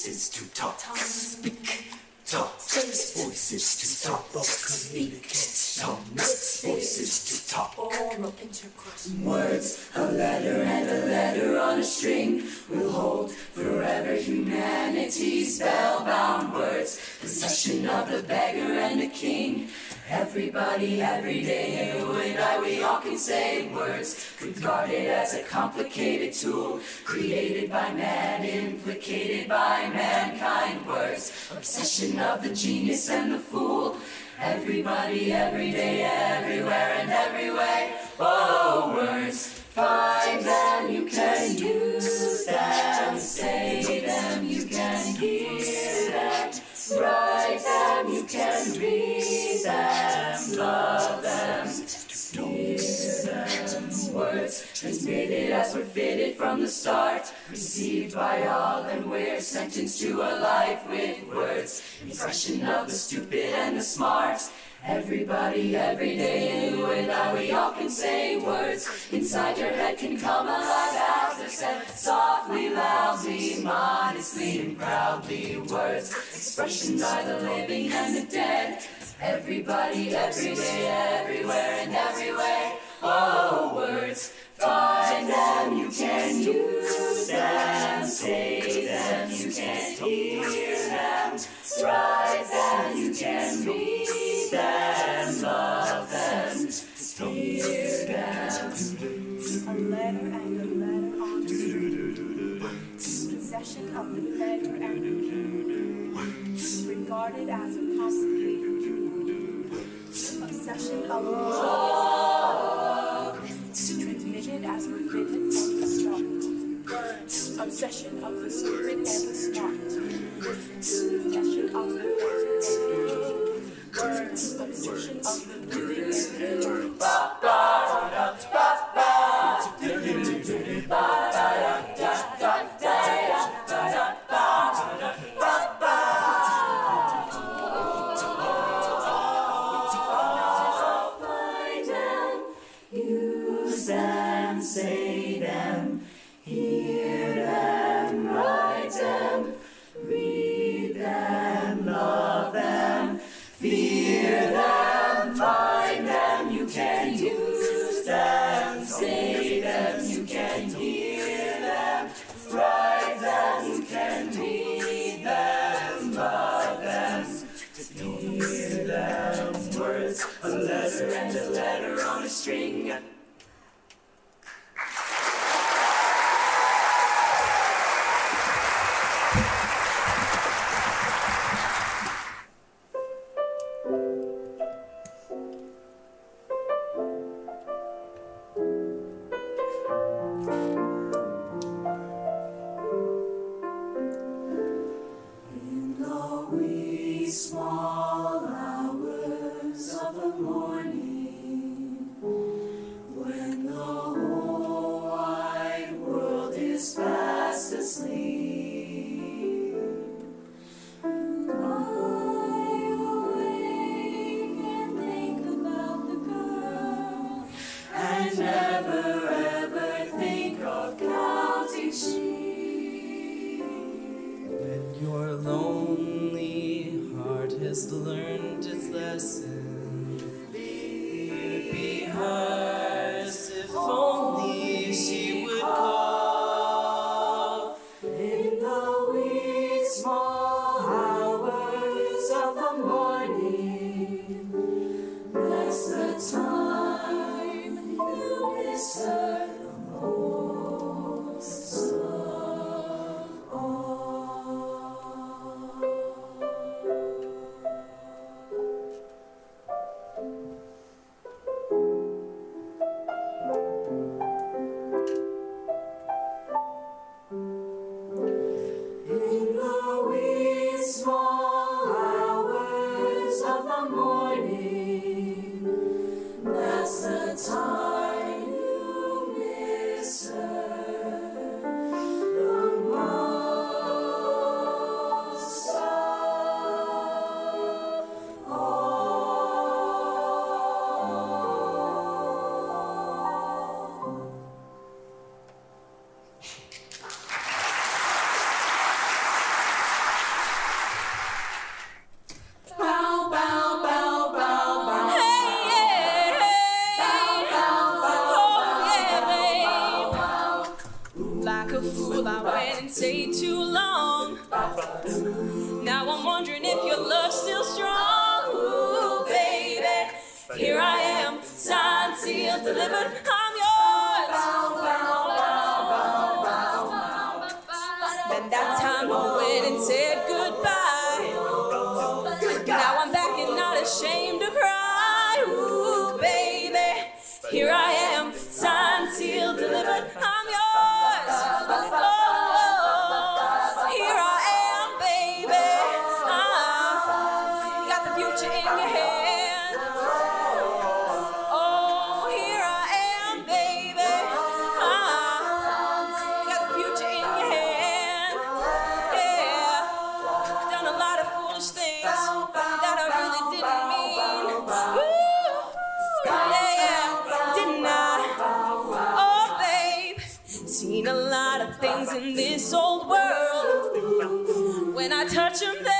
voices to talk, speak, talk, voices to talk, speak, talk, voices to talk. Oral intercourse. Words, a letter and a letter on a string will hold forever humanity's spellbound words. Possession of the beggar and the king. Everybody, every day, you and I, we all can say words regarded as a complicated tool created by man, implicated by mankind. Words, obsession of the genius and the fool. Everybody, every day, everywhere, and every way. Oh, words, find them, you can use can read them, love them, hear them. Words transmitted as we're fitted from the start, received by all, and we're sentenced to a life with words. Impression of the stupid and the smart. Everybody, every day, you and I, we all can say words. Inside your head can come alive as they're said softly, loudly, modestly, and proudly. Words, expression by the living and the dead. Everybody, every day, everywhere, and every way. Oh, words, find them, you can use them, say them, you can hear them, write them, you can read them, love hear them. A letter and a letter on. Possession of the beggar and the. Regarded as a tool. Obsession of learned seen a lot of things in this old world. When I touch them, they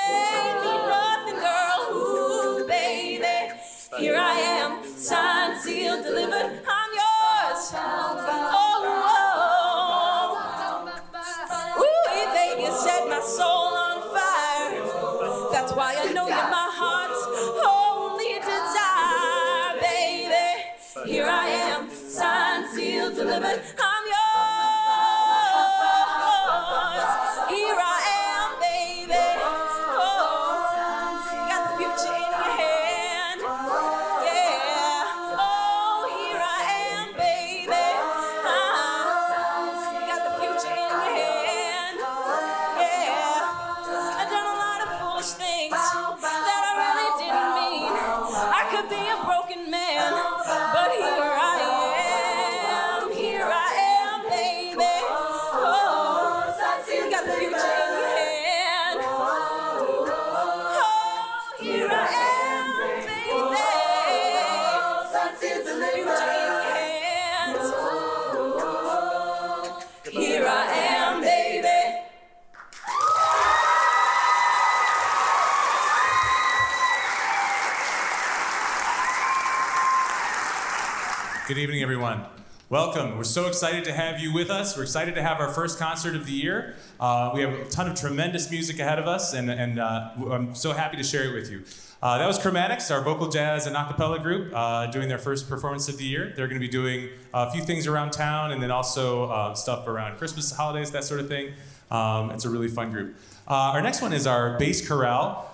evening, everyone. Welcome. We're so excited to have you with us. We're excited to have our first concert of the year. Uh, we have a ton of tremendous music ahead of us, and, and uh, I'm so happy to share it with you. Uh, that was Chromatics, our vocal jazz and a cappella group, uh, doing their first performance of the year. They're going to be doing a few things around town and then also uh, stuff around Christmas, holidays, that sort of thing. Um, it's a really fun group. Uh, our next one is our bass chorale.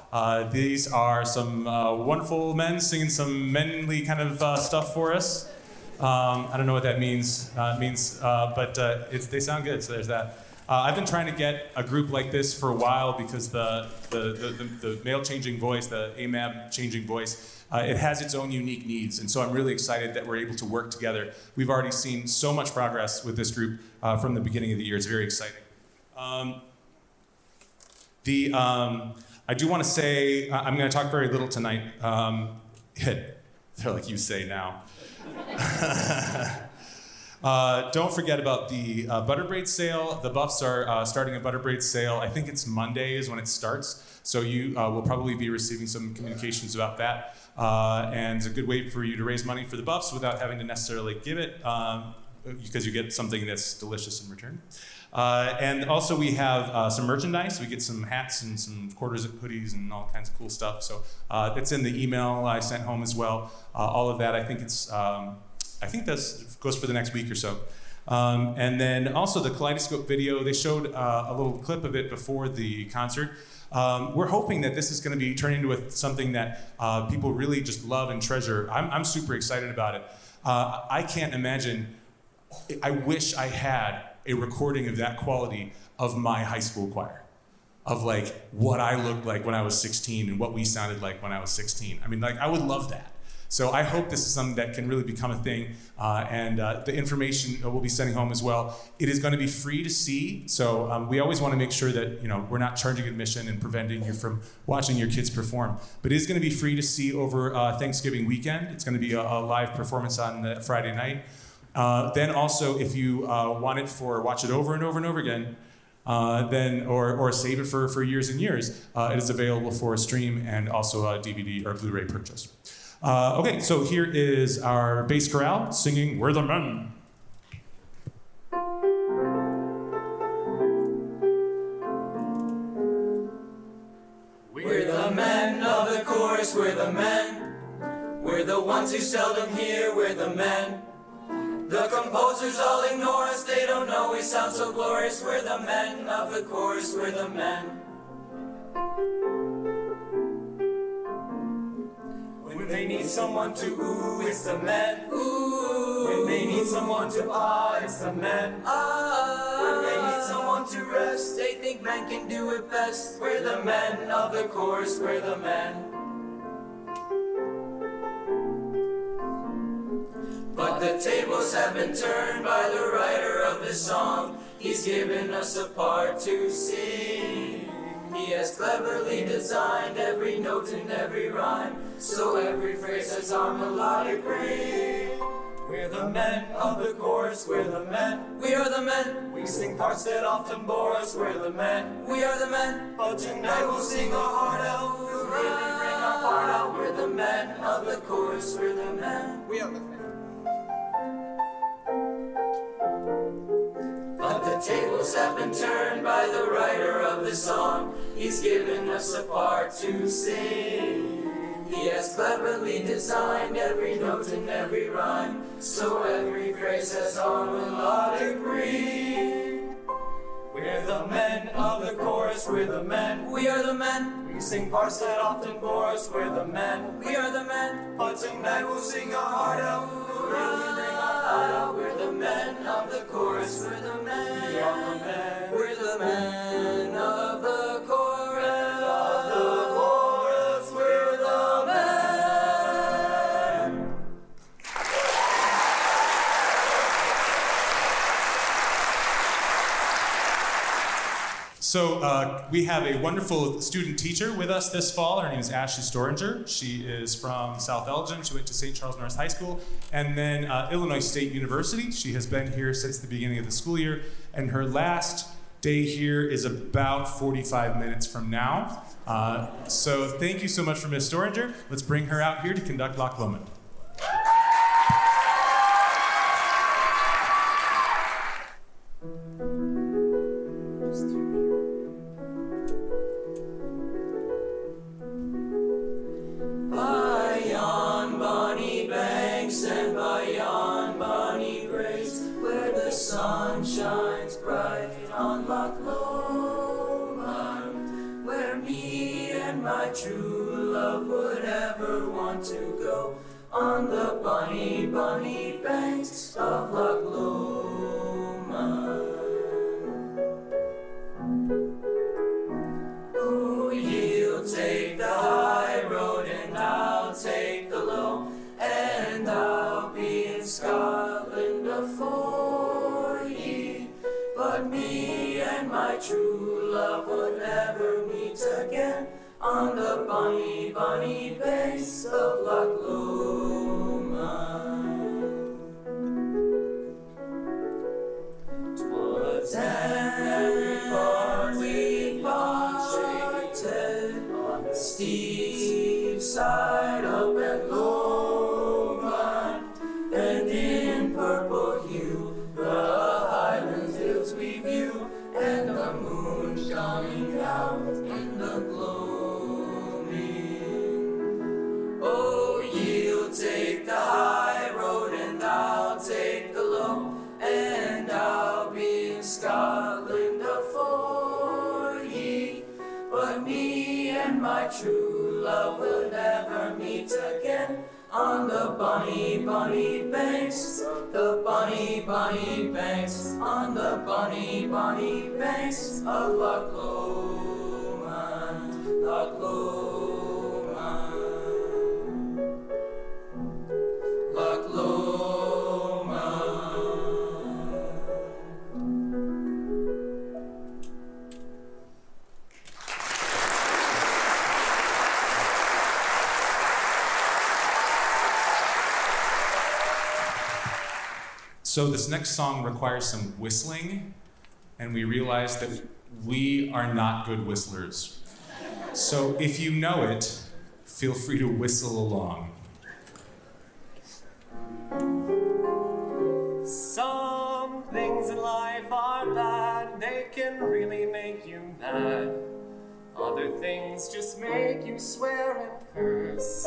These are some wonderful men singing some manly kind of stuff for us. Um, I don't know what that means. Uh, means, uh, but uh, they sound good. So there's that. Uh, I've been trying to get a group like this for a while because the the, the, the, the male changing voice, the AMAB changing voice, uh, it has its own unique needs, and so I'm really excited that we're able to work together. We've already seen so much progress with this group uh, from the beginning of the year. It's very exciting. Um, the um, I do want to say I'm going to talk very little tonight. Um, they're like you say now. Uh, don't forget about the uh, butter braid sale. The Buffs are uh, starting a butter braid sale. I think it's Monday is when it starts. So you uh, will probably be receiving some communications about that. Uh, and it's a good way for you to raise money for the Buffs without having to necessarily give it um, because you get something that's delicious in return. Uh, and also we have uh, some merchandise. We get some hats and some quarters of hoodies and all kinds of cool stuff. So uh, that's in the email I sent home as well. Uh, all of that. I think it's. Um, I think that goes for the next week or so. Um, and then also the Kaleidoscope video. They showed uh, a little clip of it before the concert. Um, we're hoping that this is going to be turned into something that uh, people really just love and treasure. I'm, I'm super excited about it. I can't imagine. I wish I had a recording of that quality of my high school choir, of like what I looked like when I was 16 and what we sounded like when I was 16. I mean, like I would love that. So I hope this is something that can really become a thing. Uh, and uh, the information we'll be sending home as well. It is going to be free to see. So um, we always want to make sure that you know we're not charging admission and preventing you from watching your kids perform. But it is going to be free to see over uh, Thanksgiving weekend. It's going to be a, a live performance on uh, Friday night. Uh, then also, if you uh, want it for watch it over and over and over again, uh, then or, or save it for, for years and years, uh, it is available for a stream and also a DVD or Blu-ray purchase. Uh, okay, so here is our bass chorale singing "We're the Men." We're the men of the chorus, we're the men. We're the ones who seldom hear, we're the men. The composers all ignore us, they don't know we sound so glorious. We're the men of the chorus, we're the men. When they need someone to ooh, it's the men. Ooh. When they need someone to ah, it's the men. Ah. When they need someone to rest, they think men can do it best. We're the men of the chorus, we're the men. But the tables have been turned by the writer of this song. He's given us a part to sing. He has cleverly designed every note and every rhyme, so every phrase has our melodic ring. We're the men of the chorus, we're the men, we are the men. We sing parts that often bore us, we're the men, we are the men. But tonight we'll sing our heart out, we'll really bring our heart out. We're the men of the chorus, we're the men. We are the men. But the tables have been turned by the writer of the song. He's given us a part to sing. He has cleverly designed every note and every rhyme, so every phrase has our melodic ring. We're the men of the chorus, we're the men, we are the men. We sing parts that often bore us, we're the men, we are the men. But tonight we'll sing our heart out, really bring our heart out. We're the men of the chorus, we're the men, we are the men, we're the men So uh, we have a wonderful student teacher with us this fall. Her name is Ashley Storinger. She is from South Elgin. She went to St. Charles North High School and then uh, Illinois State University. She has been here since the beginning of the school year, and her last day here is about 45 minutes from now. Uh, so thank you so much for Ms. Storinger. Let's bring her out here to conduct Loch Lomond. Side up and Lomond, the bonny, bonny banks, on the bonny, bonny banks of Loch Lomond, So this next song requires some whistling, and we realized that we are not good whistlers. So if you know it, feel free to whistle along. Some things in life are bad, they can really make you mad. Other things just make you swear and curse.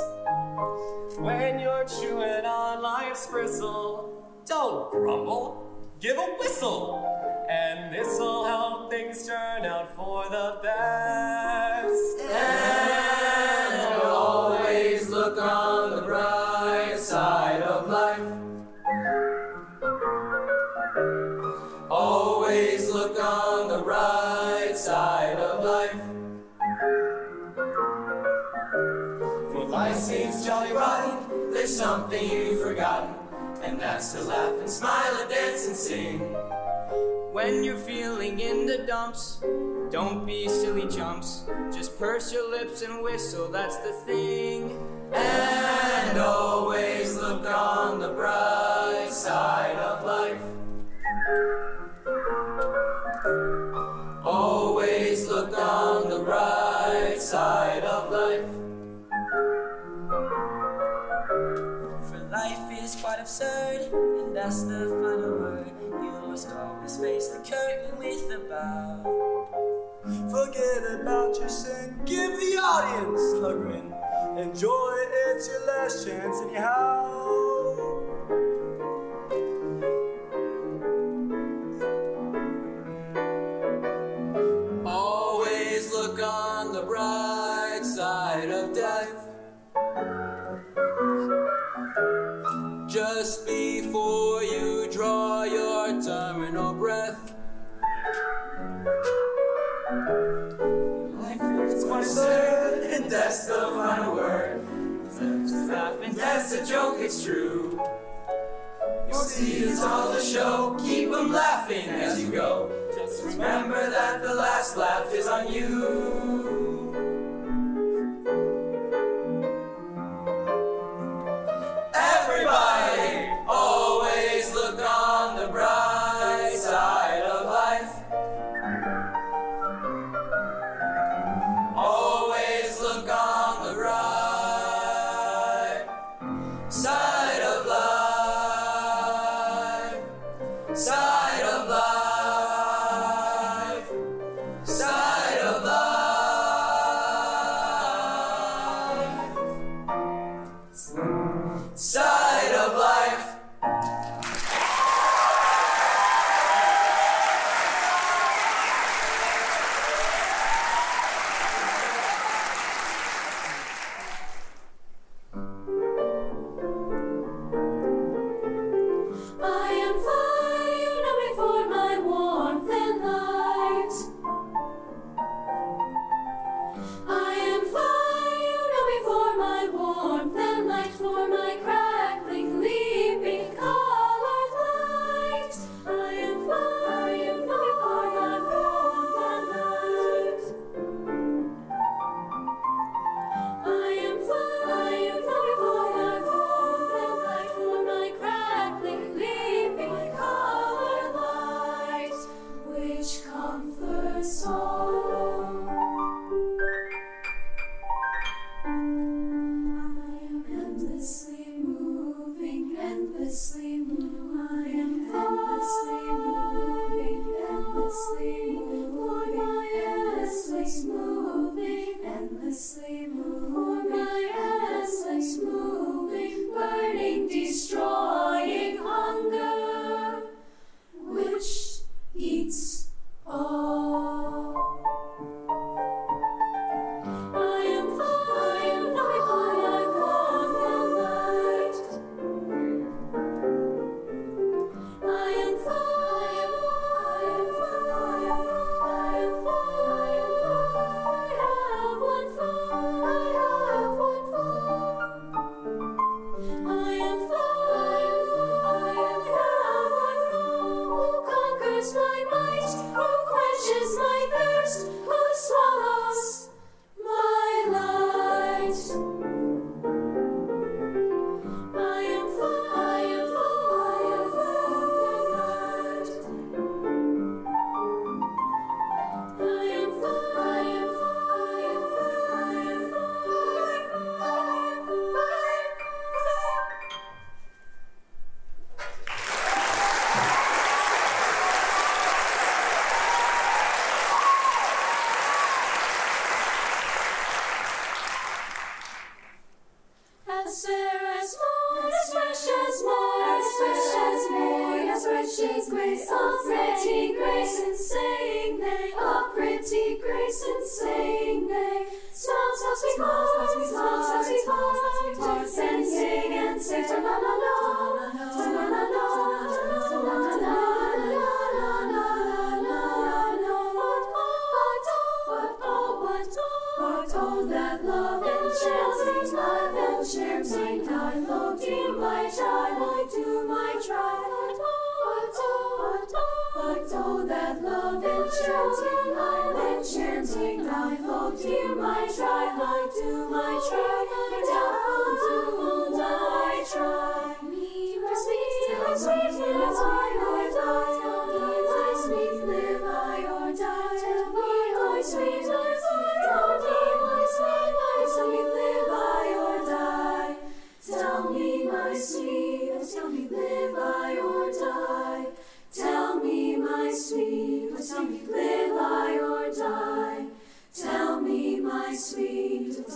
When you're chewing on life's bristle, Don't grumble, give a whistle, and this'll help things turn out for the best. And always look on the bright side of life. Always look on the right side of life. For life seems jolly rotten, there's something you've forgotten. And that's to laugh and smile and dance and sing. When you're feeling in the dumps, don't be silly chumps. Just purse your lips and whistle, that's the thing. And always look on the bright side of life. Always look on the bright side of absurd, and that's the final word. You must always face the curtain with a bow. Forget about your sin, give the audience a grin. Enjoy, it's your last chance anyhow. Just before you draw your terminal breath. Life is quite absurd, and that's the final word. Laugh and that's a joke, it's true. You see, it's all a show. Keep 'em laughing as you go. Just remember that the last laugh is on you.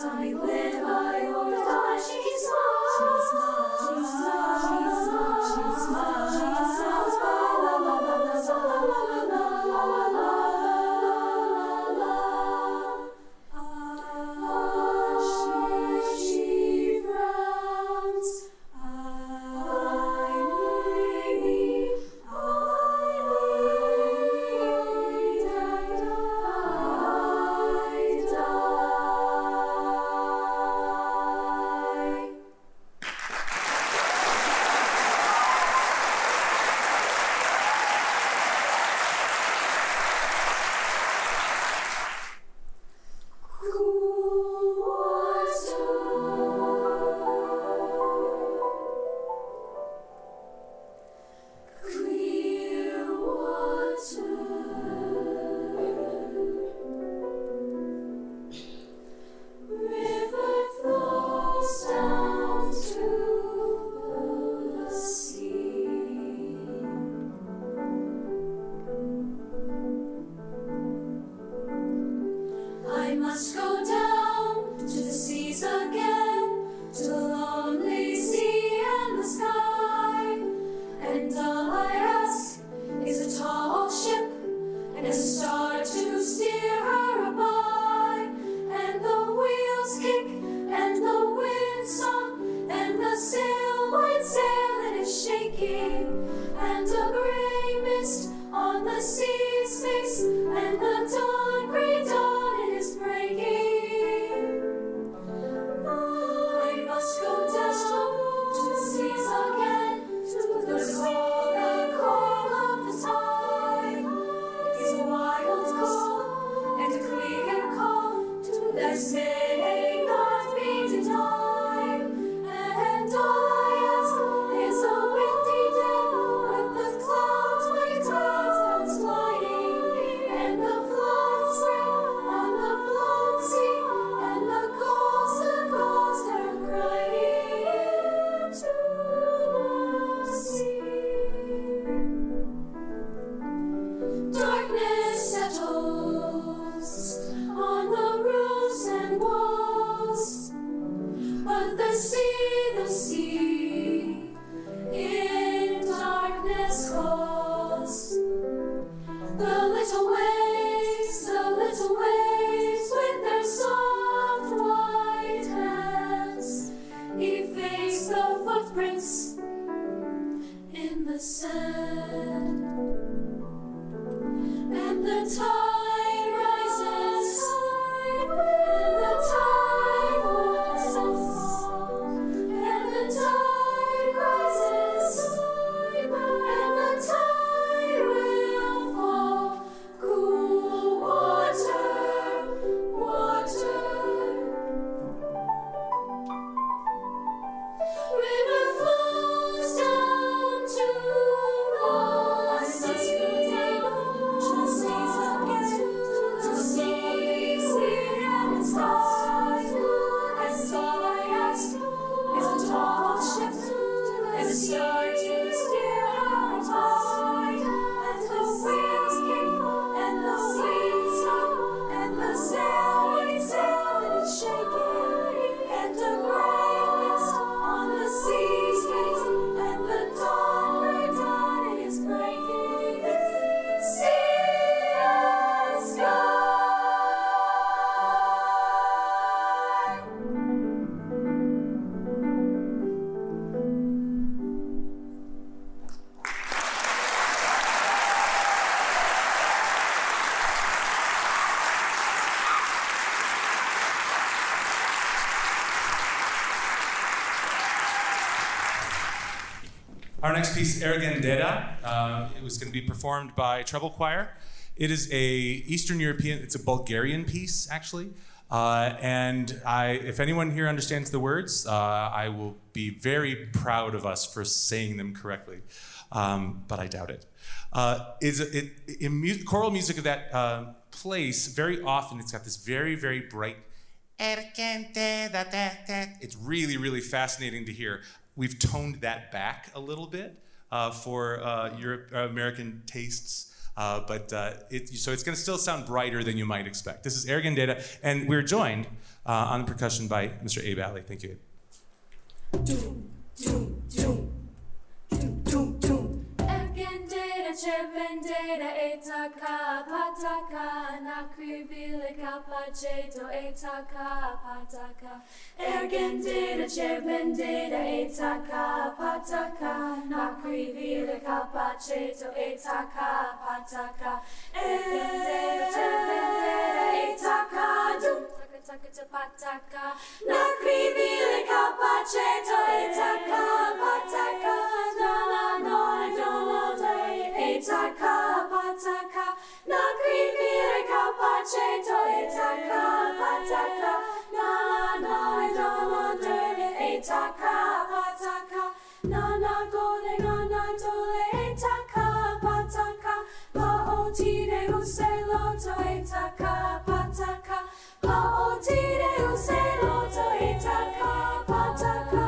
I live by your Our next piece, Ergen Deda, uh, it was going to be performed by treble choir. It is a Eastern European, it's a Bulgarian piece actually. Uh, and I, if anyone here understands the words, uh, I will be very proud of us for saying them correctly, um, but I doubt it. Uh, is it, in mu- choral music of that uh, place? Very often, it's got this very, very bright. It's really, really fascinating to hear. We've toned that back a little bit uh, for uh, Europe, uh, American tastes. Uh, but uh, it, so it's going to still sound brighter than you might expect. This is Ergen Deda, and we're joined on the percussion by Mr. Abe Alley. Thank you. Ergendera, cervendera, etaka, pataka, nakrivile capaceto, etaka, pataka. Ergendera, cervendera, etaka, pataka, nakrivile capaceto, etaka, pataka. Ergendera, cervendera, etaka, dum, taka, taka, ta, pataka, nakrivile capaceto, etaka, pataka, raczej to i taka, pataka, na la na i do wody, i taka, pataka, na na gole, na na dole, i taka, pataka, pa otire uselo, to i taka, pataka, pa otire uselo, to i taka, pataka.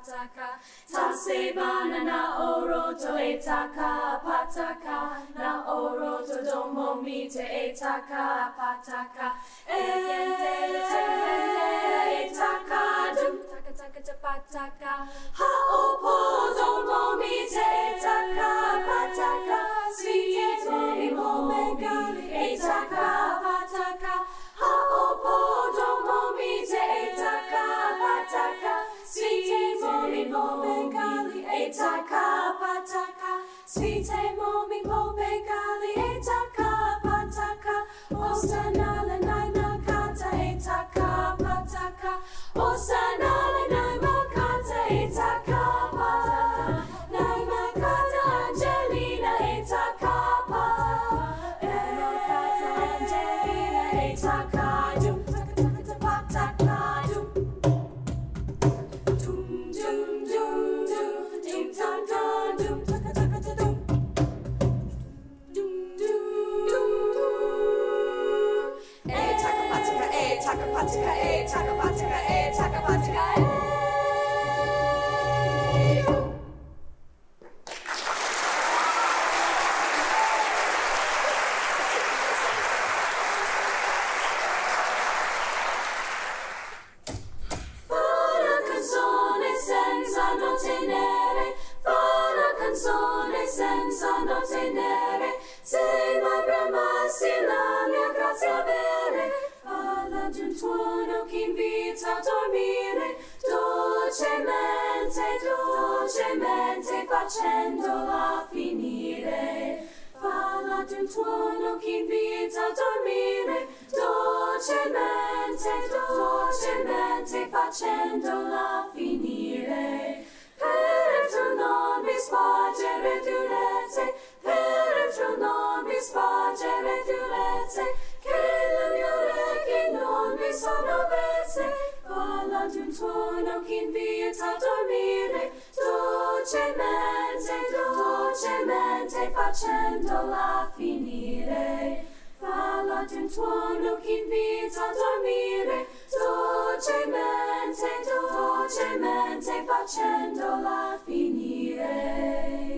Pataka. Tasevana na oroto etaka pataka. Na oroto domo mite etaka pataka. Etaka dum taka taka ta pataka. Ha opo domo mite etaka pataka. Sweet omega etaka pataka. Ha opo domo mite etaka pataka Sfinte momi momi kali etaka pataka. Sfinte momi momi kali etaka pataka. Osanale naina kata etaka pataka. Osanale naina dolcemente facendola finire. Falla di un tuono che invita a dormire, dolcemente, dolcemente facendola finire. Per il tuo nome spargere durezze, per il tuo nome spargere durezze, che le mie orecchie non mi sono avvezze. Falla di un tuono che invita a dormire, dolcemente, dolcemente facendola finire. Falla di un tuono che invita a dormire, dolcemente, dolcemente facendola finire.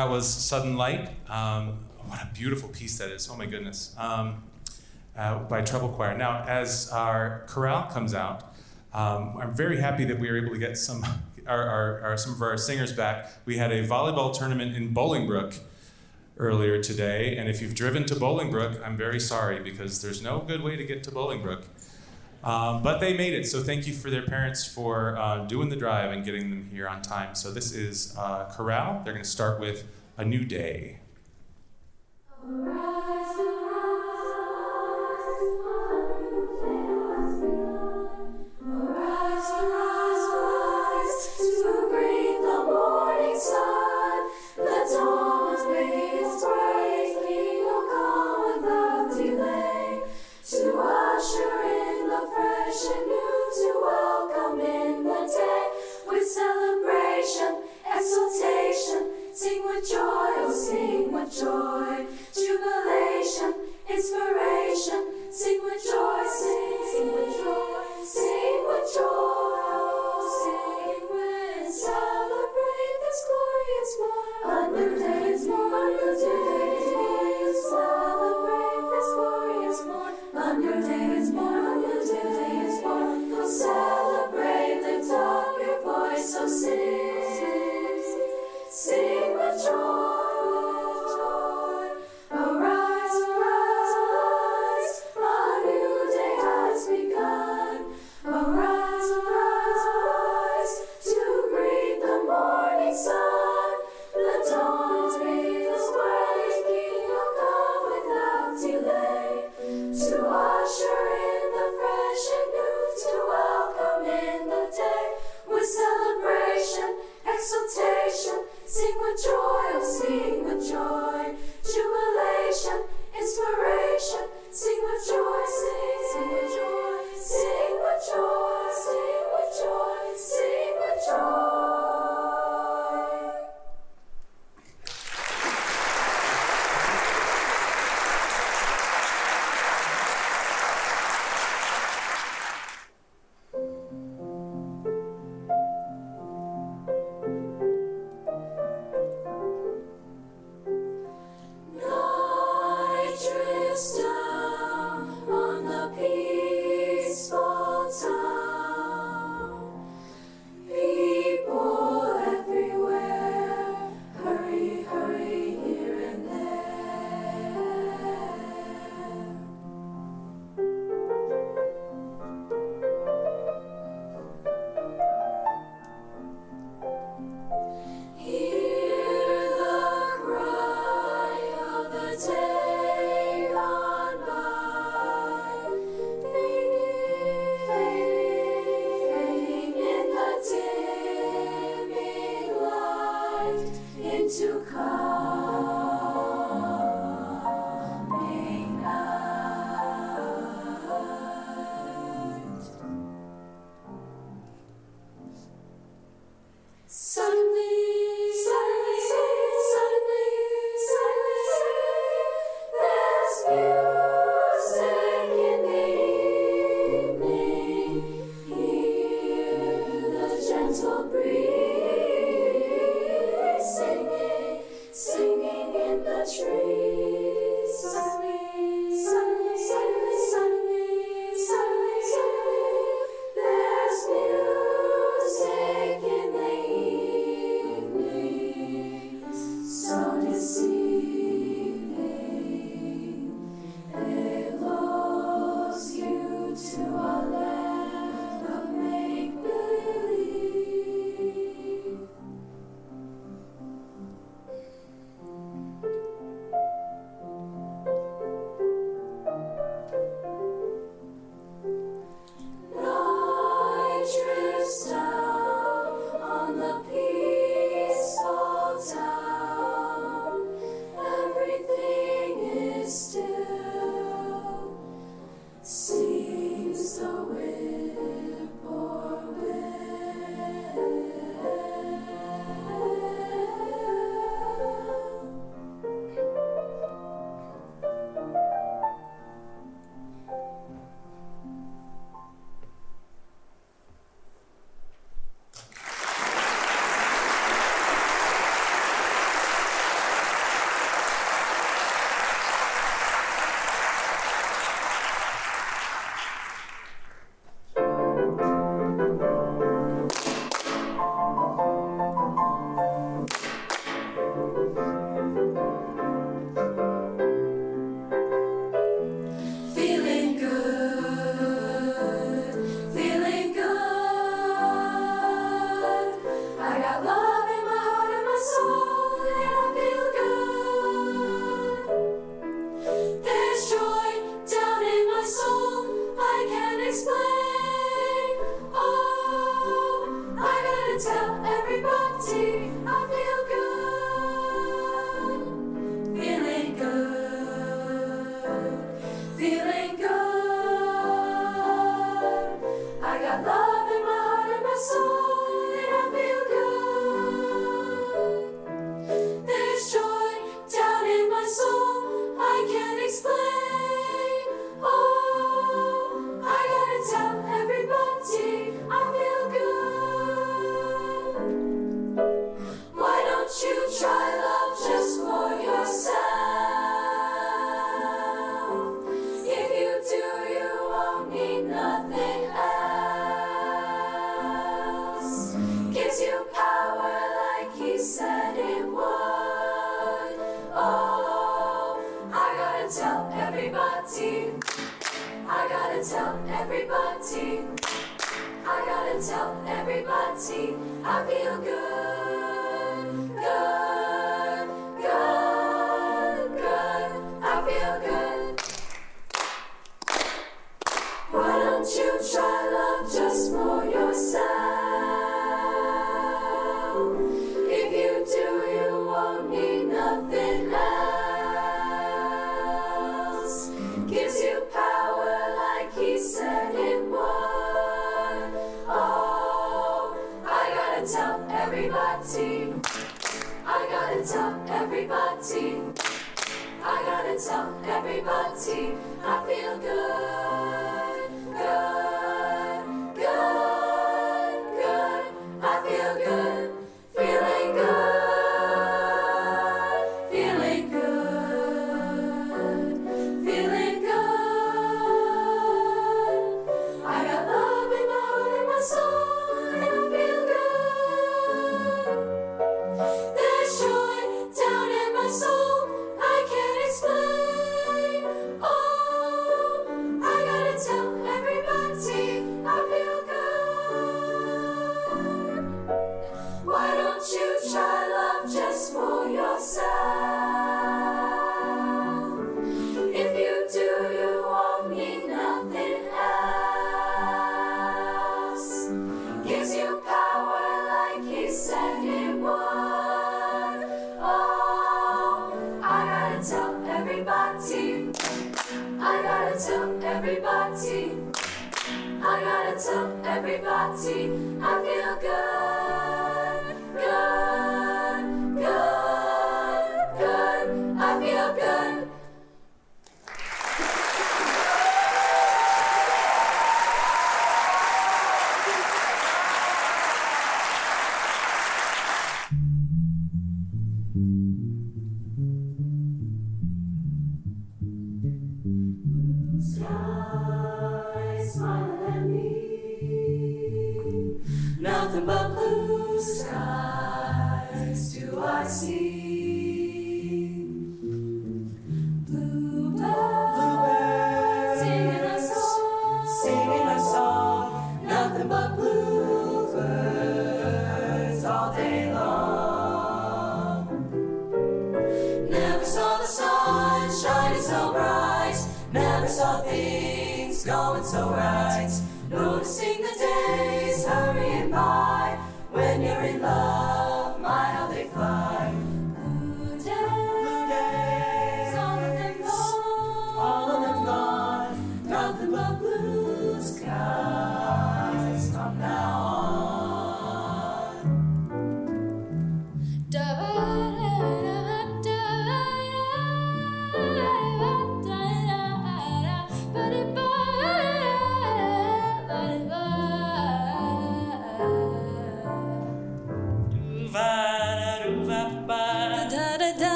That was Sudden Light. Um, what a beautiful piece that is. Oh my goodness. Um, uh, by Treble Choir. Now, as our chorale comes out, um, I'm very happy that we were able to get some, our, our, our, some of our singers back. We had a volleyball tournament in Bolingbrook earlier today, and if you've driven to Bolingbrook, I'm very sorry because there's no good way to get to Bolingbrook. Um, but they made it, so thank you for their parents for uh, doing the drive and getting them here on time. So this is uh, Chorale. They're going to start with A New Day. Arise, joy. Jubilation, inspiration, sing with joy, sing, sing with joy, sing with joy, sing with celebrate this glorious morn. A new day is born, a new day is born. Celebrate this glorious morn. A new day is born, a new day is born. Go celebrate, lift up your voice, so sing, sing with joy. Joy. Jubilation, inspiration, sing with joy, sing, sing with joy, sing with joy, everybody. I gotta tell everybody. I feel good,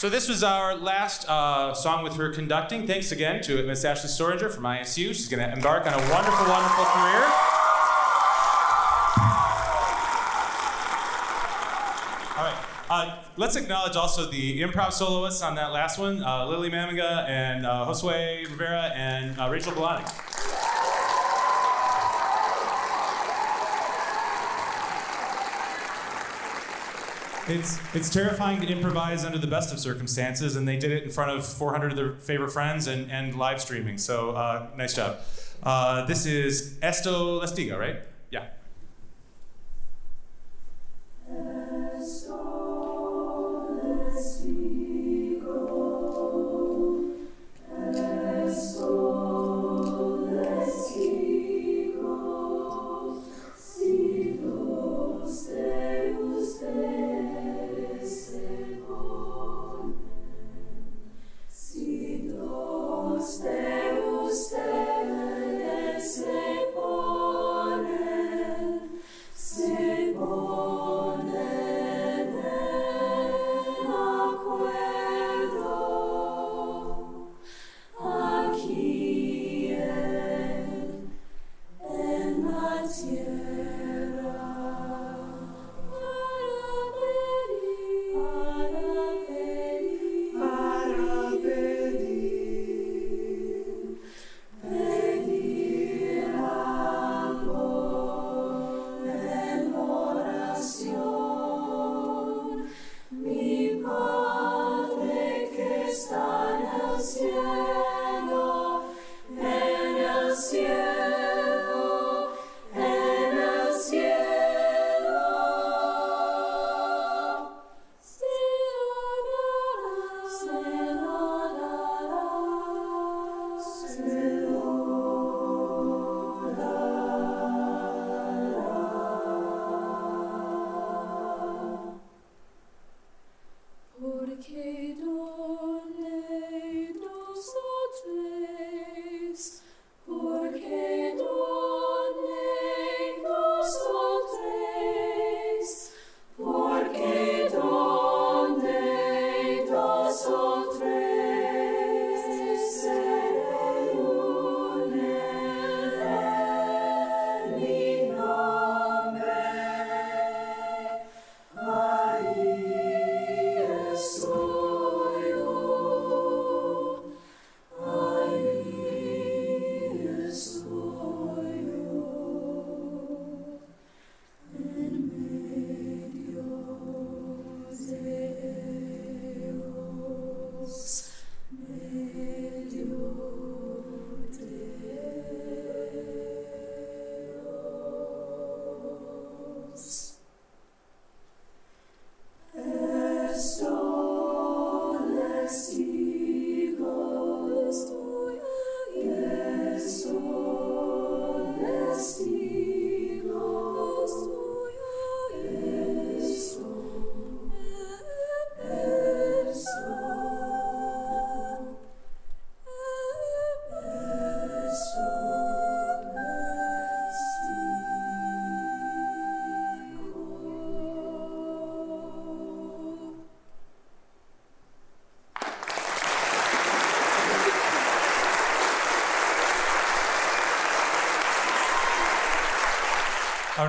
So this was our last uh, song with her conducting. Thanks again to Miss Ashley Storinger from ISU. She's going to embark on a wonderful, wonderful career. All right. Uh, let's acknowledge also the improv soloists on that last one, uh, Lily Mamiga and uh, Josue Rivera and uh, Rachel Belani. It's, it's terrifying to improvise under the best of circumstances, and they did it in front of 400 of their favorite friends and, and live streaming. So uh, nice job. Uh, this is Esto Les Digo, right?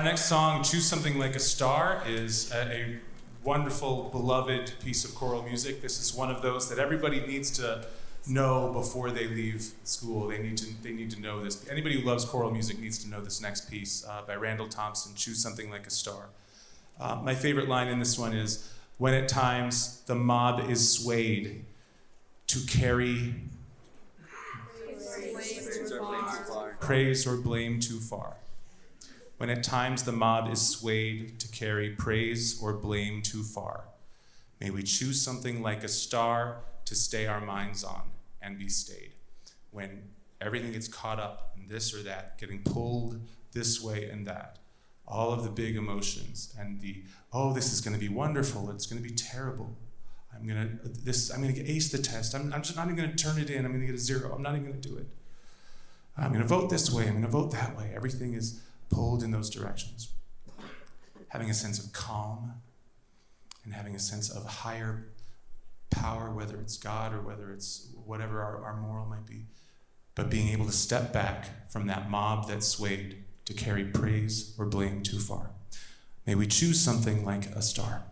Our next song, Choose Something Like a Star, is a, a wonderful, beloved piece of choral music. This is one of those that everybody needs to know before they leave school. They need to, they need to know this. Anybody who loves choral music needs to know this next piece uh, by Randall Thompson, Choose Something Like a Star. Uh, my favorite line in this one is When at times the mob is swayed to carry praise or blame too far when at times the mob is swayed to carry praise or blame too far. May we choose something like a star to stay our minds on and be stayed. When everything gets caught up in this or that, getting pulled this way and that, all of the big emotions and the, oh, this is going to be wonderful, it's going to be terrible. I'm gonna this. I'm gonna ace the test. I'm, I'm just not even gonna turn it in. I'm gonna get a zero. I'm not even gonna do it. I'm gonna vote this way. I'm gonna vote that way. Everything is pulled in those directions. Having a sense of calm and having a sense of higher power, whether it's God or whether it's whatever our, our moral might be, but being able to step back from that mob that swayed to carry praise or blame too far. May we choose something like a star.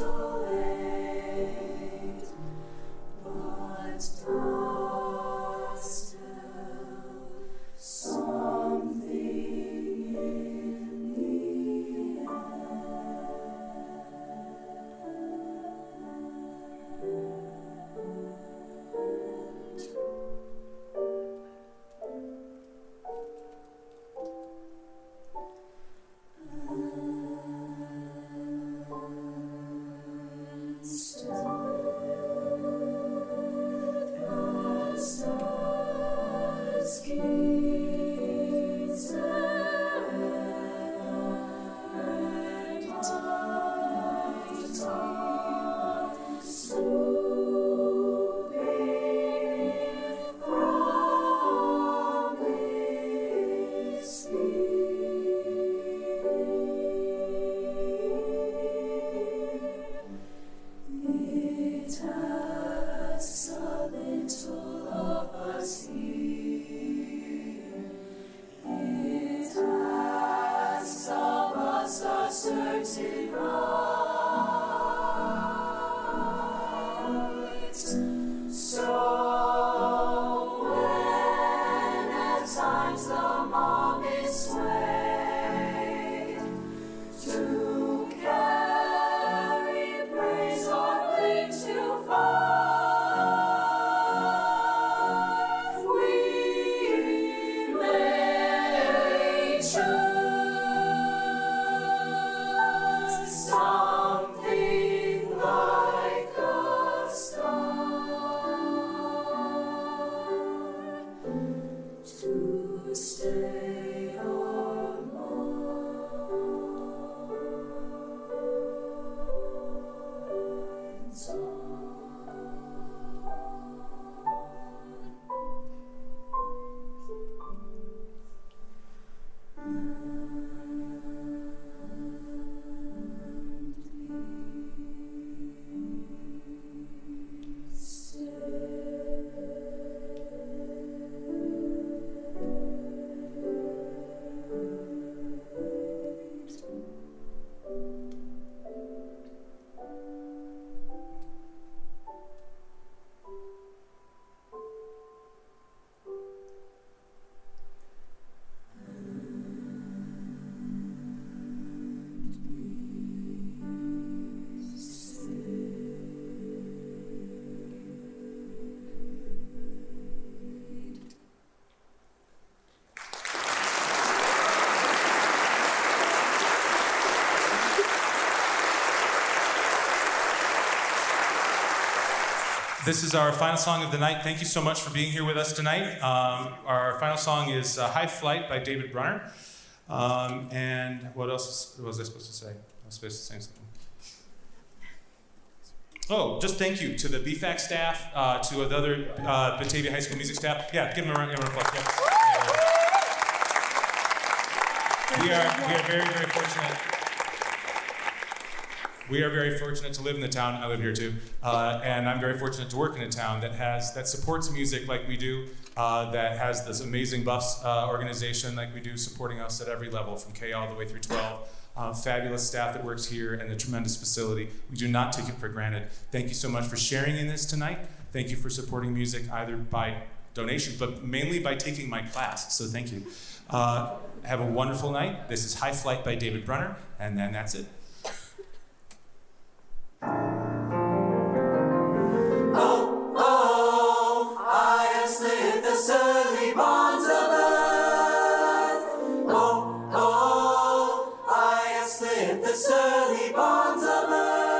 Little still. This is our final song of the night. Thank you so much for being here with us tonight. Um, our final song is uh, High Flight by David Brunner. Um, and what else was I supposed to say? I was supposed to say something. Oh, just thank you to the BFAC staff, uh, to the other uh, Batavia High School music staff. Yeah, give them a round, give them a applause. Yeah. We are, we are very, very fortunate. We are very fortunate to live in the town. I live here too, uh, and I'm very fortunate to work in a town that has that supports music like we do, uh, that has this amazing Buffs uh, organization like we do, supporting us at every level, from K all the way through 12. Uh, fabulous staff that works here and the tremendous facility. We do not take it for granted. Thank you so much for sharing in this tonight. Thank you for supporting music either by donation, but mainly by taking my class. So thank you. Uh, have a wonderful night. This is High Flight by David Brunner, and then that's it. Bonds of earth. Oh, oh, I have slid the surly bonds of earth.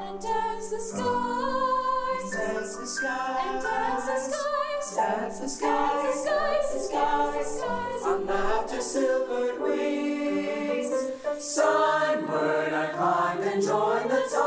And as the skies, As the skies, and as the skies, as the skies, the skies, the the skies, skies, on laughter silvered wings. Sunward I climbed and joined the tumbling